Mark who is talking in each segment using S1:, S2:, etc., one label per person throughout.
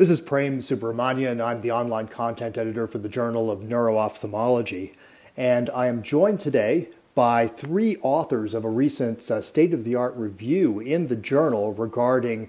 S1: This is Prem Subramanian. I'm the online content editor for the Journal of Neuro-Ophthalmology. And I am joined today by three authors of a recent uh, state of the art review in the journal regarding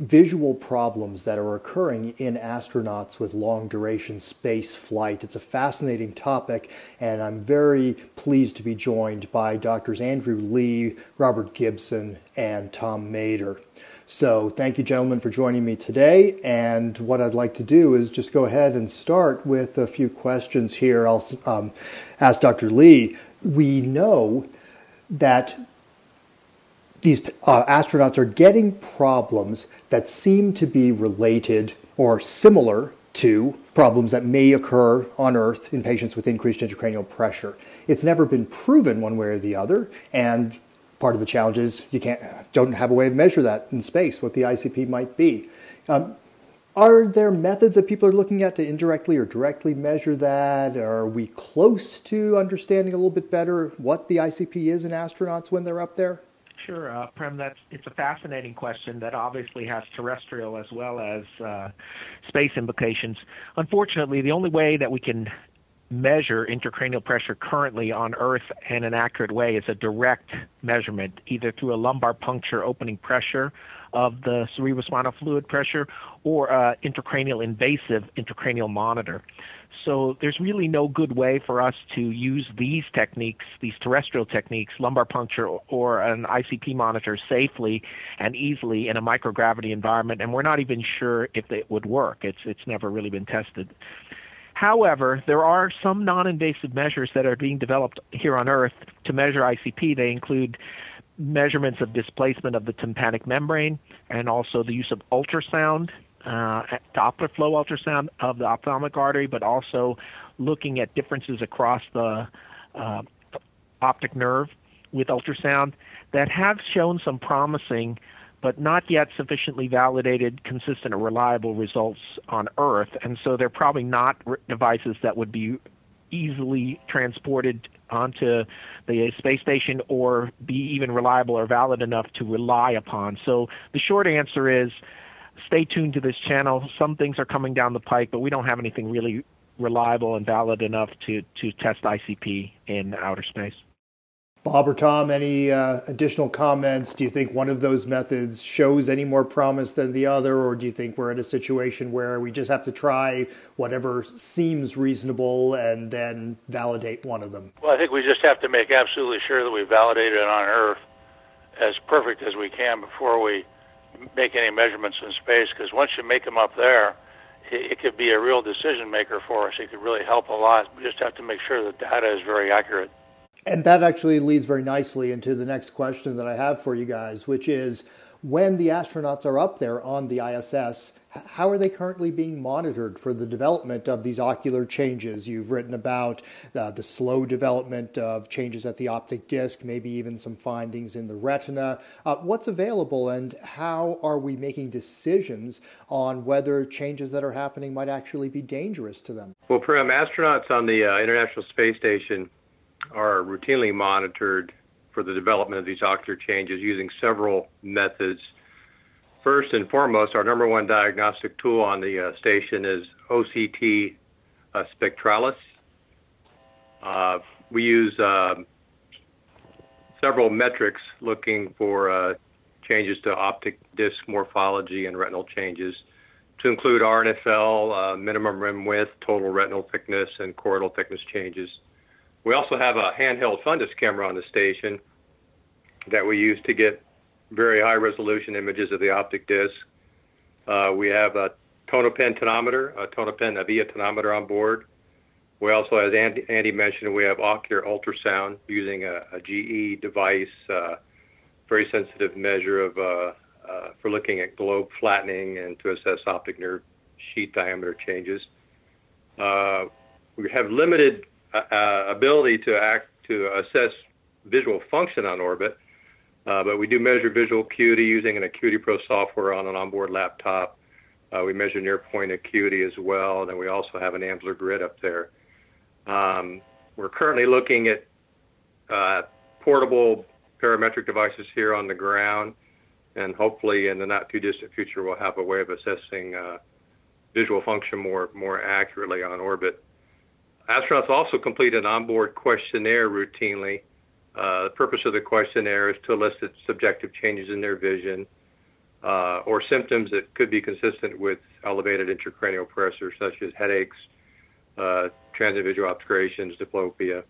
S1: visual problems that are occurring in astronauts with long duration space flight. It's a fascinating topic, and I'm very pleased to be joined by Doctors Andrew Lee, Robert Gibson, and Tom Mader. So, thank you, gentlemen, for joining me today. And what I'd like to do is just go ahead and start with a few questions here. I'll um, ask Dr. Lee. We know that these uh, astronauts are getting problems that seem to be related or similar to problems that may occur on Earth in patients with increased intracranial pressure. It's never been proven one way or the other, and part of the challenge is you can't don't have a way to measure that in space what the ICP might be. Um, are there methods that people are looking at to indirectly or directly measure that? Are we close to understanding a little bit better what the ICP is in astronauts when they're up there?
S2: Sure, uh, Prem. That's it's a fascinating question that obviously has terrestrial as well as uh, space implications. Unfortunately, the only way that we can measure intracranial pressure currently on Earth in an accurate way is a direct measurement, either through a lumbar puncture opening pressure of the cerebrospinal fluid pressure or uh, intracranial invasive intracranial monitor. So there's really no good way for us to use these techniques, these terrestrial techniques, lumbar puncture or an ICP monitor safely and easily in a microgravity environment, and we're not even sure if it would work. It's it's never really been tested. However, there are some non invasive measures that are being developed here on Earth to measure ICP. They include measurements of displacement of the tympanic membrane and also the use of ultrasound, uh, Doppler flow ultrasound of the ophthalmic artery, but also looking at differences across the uh, optic nerve with ultrasound that have shown some promising but not yet sufficiently validated, consistent, or reliable results on Earth. And so they're probably not devices that would be easily transported onto the space station or be even reliable or valid enough to rely upon. So the short answer is stay tuned to this channel. Some things are coming down the pike, but we don't have anything really reliable and valid enough to, to test ICP in outer space.
S1: Bob or Tom, any uh, additional comments? Do you think one of those methods shows any more promise than the other, or do you think we're in a situation where we just have to try whatever seems reasonable and then validate one of them?
S3: Well, I think we just have to make absolutely sure that we validate it on Earth as perfect as we can before we make any measurements in space, because once you make them up there, it, it could be a real decision maker for us. It could really help a lot. We just have to make sure the data is very accurate.
S1: And that actually leads very nicely into the next question that I have for you guys, which is when the astronauts are up there on the ISS, how are they currently being monitored for the development of these ocular changes? You've written about uh, the slow development of changes at the optic disc, maybe even some findings in the retina. Uh, what's available, and how are we making decisions on whether changes that are happening might actually be dangerous to them?
S4: Well, Prem, astronauts on the uh, International Space Station are routinely monitored for the development of these ocular changes using several methods. First and foremost, our number one diagnostic tool on the uh, station is OCT uh, spectralis. Uh, we use um, several metrics looking for uh, changes to optic disc morphology and retinal changes to include RNFL, uh, minimum rim width, total retinal thickness, and choroidal thickness changes. We also have a handheld fundus camera on the station that we use to get very high resolution images of the optic disc. Uh, we have a tonopen tonometer, a tonopen Avia tonometer on board. We also, as Andy, Andy mentioned, we have ocular ultrasound using a, a GE device, uh, very sensitive measure of uh, uh, for looking at globe flattening and to assess optic nerve sheath diameter changes. Uh, we have limited uh, ability to act to assess visual function on orbit, uh, but we do measure visual acuity using an Acuity Pro software on an onboard laptop. Uh, we measure near point acuity as well, and then we also have an Amsler grid up there. Um, we're currently looking at uh, portable perimetric devices here on the ground, and hopefully in the not too distant future we'll have a way of assessing uh, visual function more more accurately on orbit. Astronauts also complete an onboard questionnaire routinely. Uh, the purpose of the questionnaire is to elicit subjective changes in their vision uh, or symptoms that could be consistent with elevated intracranial pressure, such as headaches, uh, transient visual obscurations, diplopia.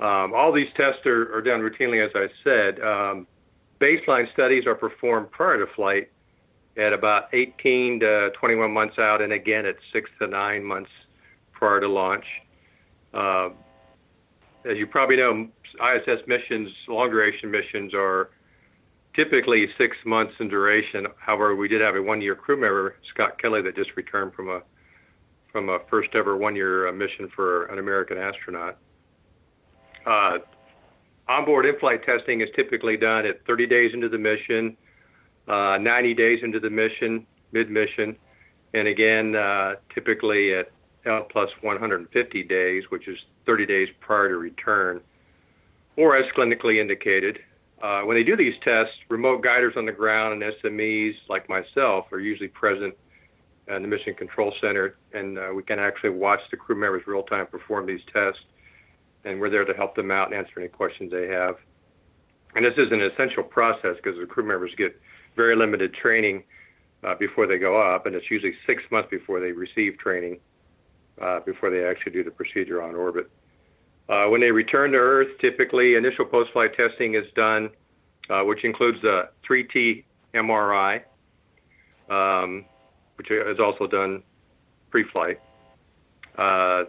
S4: Um, all these tests are, are, done routinely, as I said. Um, baseline studies are performed prior to flight at about 18 to 21 months out, and again at six to nine months prior to launch. Uh, as you probably know, ISS missions, long duration missions, are typically six months in duration. However, we did have a one-year crew member, Scott Kelly, that just returned from a from a first ever one-year uh, mission for an American astronaut. Uh, onboard in-flight testing is typically done at 30 days into the mission, uh, 90 days into the mission, mid-mission, and again uh, typically at L plus 150 days, which is 30 days prior to return, or as clinically indicated. Uh, when they do these tests, remote guiders on the ground and SMEs like myself are usually present in the Mission Control Center, and uh, we can actually watch the crew members real time perform these tests, and we're there to help them out and answer any questions they have. And this is an essential process because the crew members get very limited training uh, before they go up, and it's usually six months before they receive training uh, before they actually do the procedure on orbit. Uh, when they return to Earth, typically initial post-flight testing is done, uh, which includes the 3T MRI, um, which is also done pre-flight. Uh,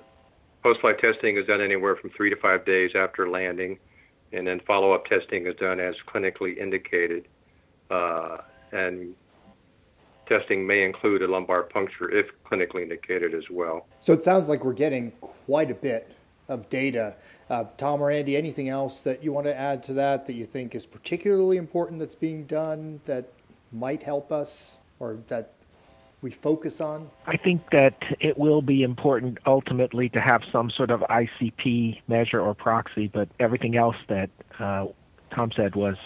S4: post-flight testing is done anywhere from three to five days after landing, and then follow-up testing is done as clinically indicated. Uh, and testing may include a lumbar puncture if clinically indicated as well.
S1: So it sounds like we're getting quite a bit of data. Uh, Tom or Andy, anything else that you want to add to that that you think is particularly important that's being done that might help us or that we focus on?
S2: I think that it will be important ultimately to have some sort of ICP measure or proxy, but everything else that uh, Tom said was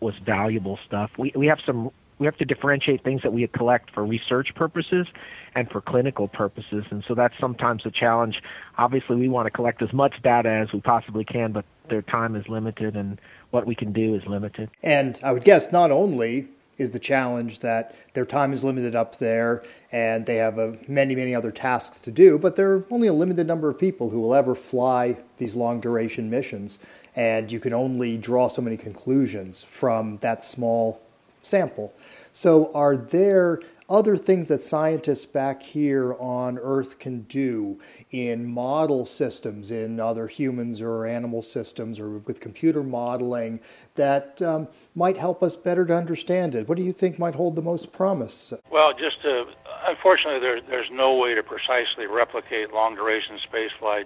S2: was valuable stuff. We we have some we have to differentiate things that we collect for research purposes and for clinical purposes. And so that's sometimes a challenge. Obviously, we want to collect as much data as we possibly can, but their time is limited and what we can do is limited.
S1: And I would guess not only is the challenge that their time is limited up there and they have many, many other tasks to do, but there are only a limited number of people who will ever fly these long duration missions. And you can only draw so many conclusions from that small sample. So, are there other things that scientists back here on Earth can do in model systems, in other humans or animal systems, or with computer modeling that um, might help us better to understand it? What do you think might hold the most promise?
S3: Well, just to, unfortunately, there, there's no way to precisely replicate long duration spaceflight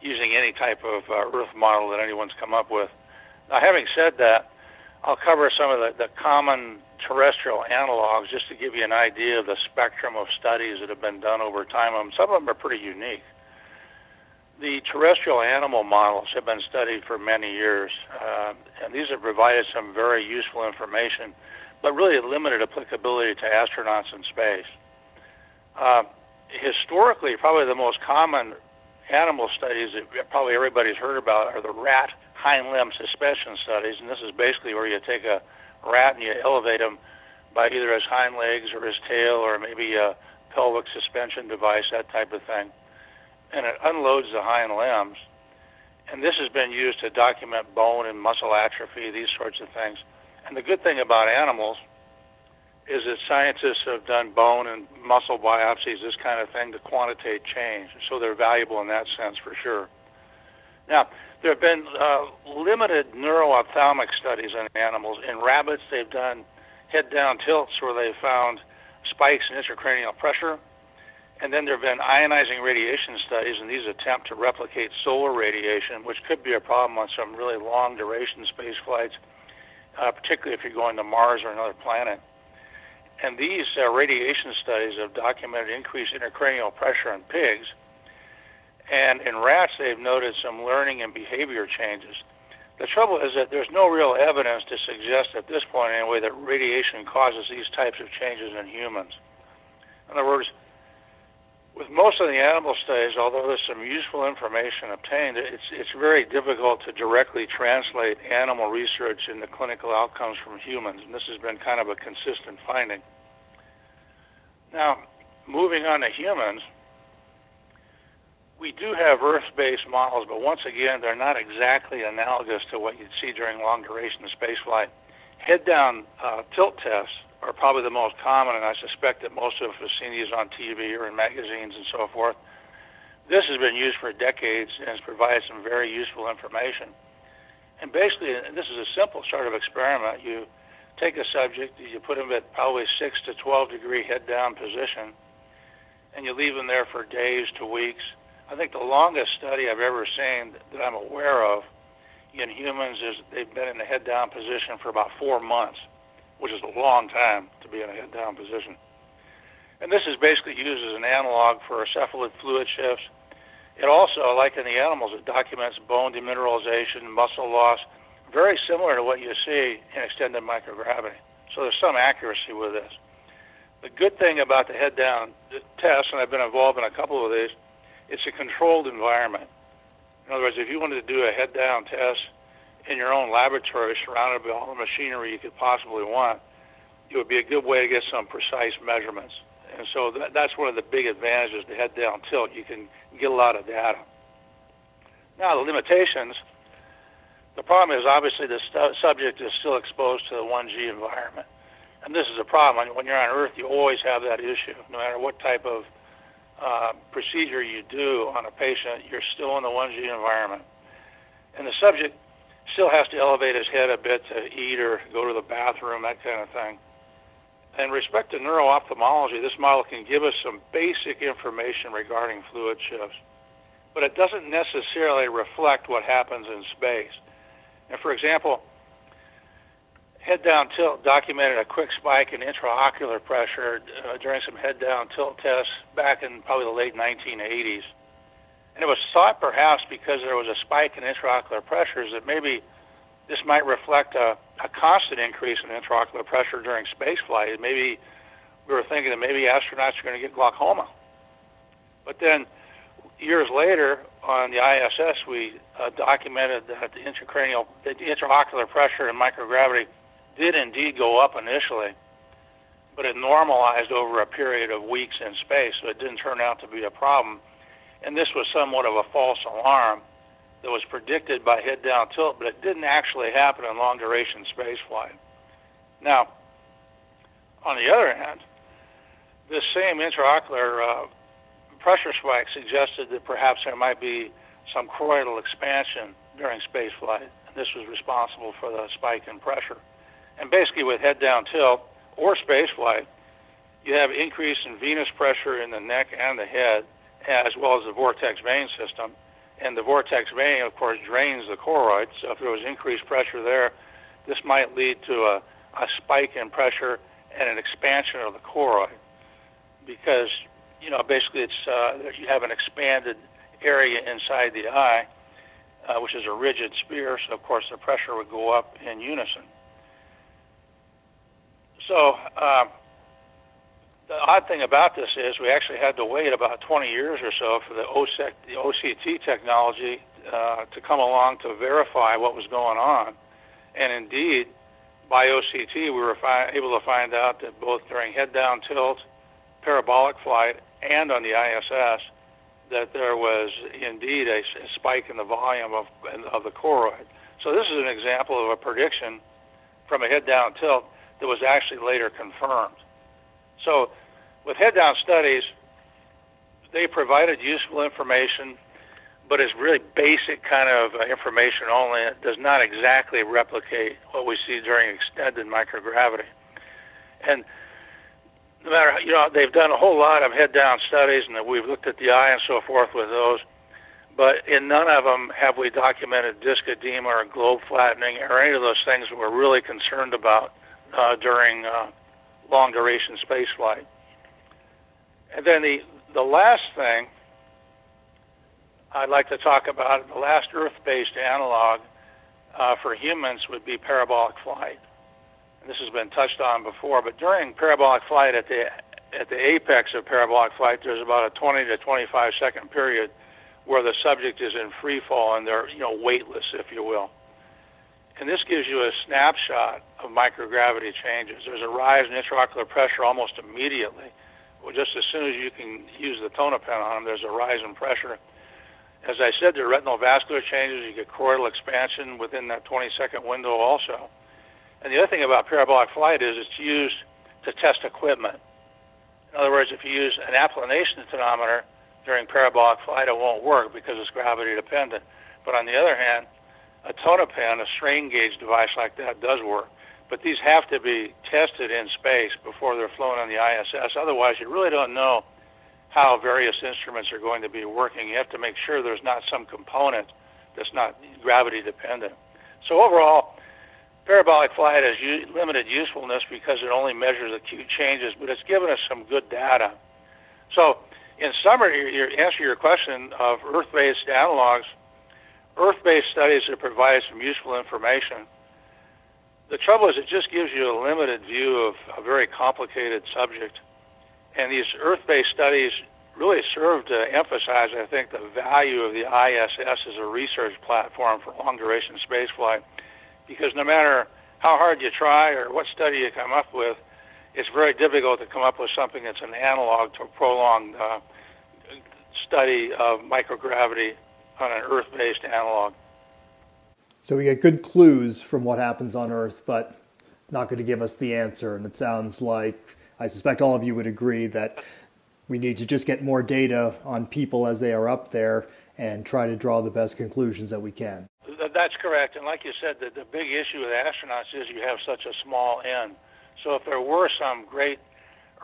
S3: using any type of uh, Earth model that anyone's come up with. Now, having said that, I'll cover some of the, the common terrestrial analogs just to give you an idea of the spectrum of studies that have been done over time. Um, some of them are pretty unique. The terrestrial animal models have been studied for many years, uh, and these have provided some very useful information, but really limited applicability to astronauts in space. Uh, historically, probably the most common animal studies that probably everybody's heard about are the rat hind limb suspension studies, and this is basically where you take a rat and you elevate him by either his hind legs or his tail or maybe a pelvic suspension device, that type of thing. And it unloads the hind limbs. And this has been used to document bone and muscle atrophy, these sorts of things. And the good thing about animals is that scientists have done bone and muscle biopsies, this kind of thing, to quantitate change. So they're valuable in that sense for sure. Now, there have been uh, limited neuro-ophthalmic studies on animals. In rabbits, they've done head-down tilts where they found spikes in intracranial pressure. And then there have been ionizing radiation studies, and these attempt to replicate solar radiation, which could be a problem on some really long duration space flights, uh, particularly if you're going to Mars or another planet. And these uh, radiation studies have documented increased intracranial pressure in pigs and in rats, they've noted some learning and behavior changes. The trouble is that there's no real evidence to suggest at this point, anyway, that radiation causes these types of changes in humans. In other words, with most of the animal studies, although there's some useful information obtained, it's, it's very difficult to directly translate animal research into clinical outcomes from humans, and this has been kind of a consistent finding. Now, moving on to humans, we do have Earth-based models, but once again, they're not exactly analogous to what you'd see during long-duration spaceflight. Head-down uh, tilt tests are probably the most common, and I suspect that most of us have seen these on TV or in magazines and so forth. This has been used for decades and has provided some very useful information. And basically, this is a simple sort of experiment. You take a subject, you put them at probably 6 to 12 degree head down position, and you leave them there for days to weeks. I think the longest study I've ever seen that I'm aware of in humans is they've been in a head down position for about four months which is a long time to be in a head down position. And this is basically used as an analog for cephalad fluid shifts. It also, like in the animals, it documents bone demineralization, muscle loss, very similar to what you see in extended microgravity. So there's some accuracy with this. The good thing about the head down test, and I've been involved in a couple of these, it's a controlled environment. In other words, if you wanted to do a head down test in your own laboratory surrounded by all the machinery you could possibly want, it would be a good way to get some precise measurements. And so that, that's one of the big advantages to head down tilt. You can get a lot of data. Now, the limitations the problem is obviously the stu- subject is still exposed to the 1G environment. And this is a problem. When you're on Earth, you always have that issue. No matter what type of uh, procedure you do on a patient, you're still in the 1G environment. And the subject still has to elevate his head a bit to eat or go to the bathroom, that kind of thing. In respect to neuro-ophthalmology, this model can give us some basic information regarding fluid shifts, but it doesn't necessarily reflect what happens in space. And for example, head down tilt documented a quick spike in intraocular pressure uh, during some head down tilt tests back in probably the late 1980s. And it was thought perhaps because there was a spike in intraocular pressures that maybe this might reflect a, a constant increase in intraocular pressure during spaceflight. Maybe we were thinking that maybe astronauts are going to get glaucoma. But then years later on the ISS, we uh, documented that the intracranial, the intraocular pressure and microgravity did indeed go up initially, but it normalized over a period of weeks in space, so it didn't turn out to be a problem and this was somewhat of a false alarm that was predicted by head down tilt, but it didn't actually happen in long duration space flight. Now, on the other hand, this same intraocular uh, pressure spike suggested that perhaps there might be some choroidal expansion during space flight. And this was responsible for the spike in pressure. And basically, with head down tilt or space flight, you have increase in venous pressure in the neck and the head, as well as the vortex vein system. And the vortex vein, of course, drains the choroid. So if there was increased pressure there, this might lead to a, a spike in pressure and an expansion of the choroid because, you know, basically it's uh, you have an expanded area inside the eye, uh, which is a rigid sphere. So, of course, the pressure would go up in unison. So, uh, the odd thing about this is we actually had to wait about 20 years or so for the, OSEC, the OCT technology uh, to come along to verify what was going on. And indeed, by OCT, we were able to find out that both during head down tilt, parabolic flight, and on the ISS, that there was indeed a, a spike in the volume of, of the choroid. So this is an example of a prediction from a head down tilt that was actually later confirmed. So with head-down studies, they provided useful information, but it's really basic kind of uh, information only. It does not exactly replicate what we see during extended microgravity. And no matter, you know, they've done a whole lot of head-down studies, and we've looked at the eye and so forth with those, but in none of them have we documented disc edema or globe flattening or any of those things that we're really concerned about uh, during uh, long duration space flight. And then the, the last thing I'd like to talk about, the last Earth based analog uh, for humans would be parabolic flight. And this has been touched on before, but during parabolic flight at the at the apex of parabolic flight, there's about a 20 to 25 second period where the subject is in free fall and they're, you know, weightless, if you will. And this gives you a snapshot of microgravity changes. There's a rise in intraocular pressure almost immediately. Well, just as soon as you can use the tonopen on them, there's a rise in pressure. As I said, there are retinal vascular changes. You get choroidal expansion within that 20 second window also. And the other thing about parabolic flight is it's used to test equipment. In other words, if you use an applanation tonometer during parabolic flight, it won't work because it's gravity dependent. But on the other hand, a tonopen, a strain gauge device like that, does work. But these have to be tested in space before they're flown on the ISS. Otherwise, you really don't know how various instruments are going to be working. You have to make sure there's not some component that's not gravity dependent. So overall, parabolic flight has u- limited usefulness because it only measures acute changes, but it's given us some good data. So in summary, your answer your question of Earth-based analogs, Earth-based studies have provide some useful information. The trouble is it just gives you a limited view of a very complicated subject. And these Earth-based studies really serve to emphasize, I think, the value of the ISS as a research platform for long-duration spaceflight. Because no matter how hard you try or what study you come up with, it's very difficult to come up with something that's an analog to a prolonged uh, study of microgravity on an Earth-based analog.
S1: So we get good clues from what happens on Earth, but not going to give us the answer. And it sounds like I suspect all of you would agree that we need to just get more data on people as they are up there and try to draw the best conclusions that we can.
S3: That's correct. And like you said, the, the big issue with astronauts is you have such a small N. So if there were some great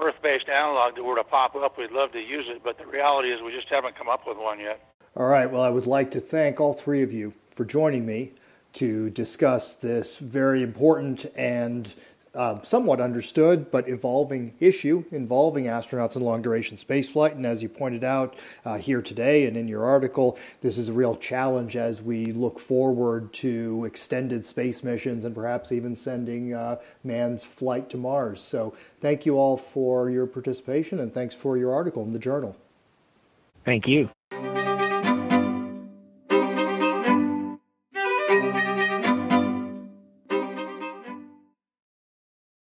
S3: Earth-based analog that were to pop up, we'd love to use it. But the reality is we just haven't come up with one yet.
S1: All right. Well, I would like to thank all three of you for joining me to discuss this very important and uh, somewhat understood but evolving issue involving astronauts in long duration spaceflight. And as you pointed out uh, here today and in your article, this is a real challenge as we look forward to extended space missions and perhaps even sending uh, man's flight to Mars. So thank you all for your participation and thanks for your article in the journal.
S2: Thank you.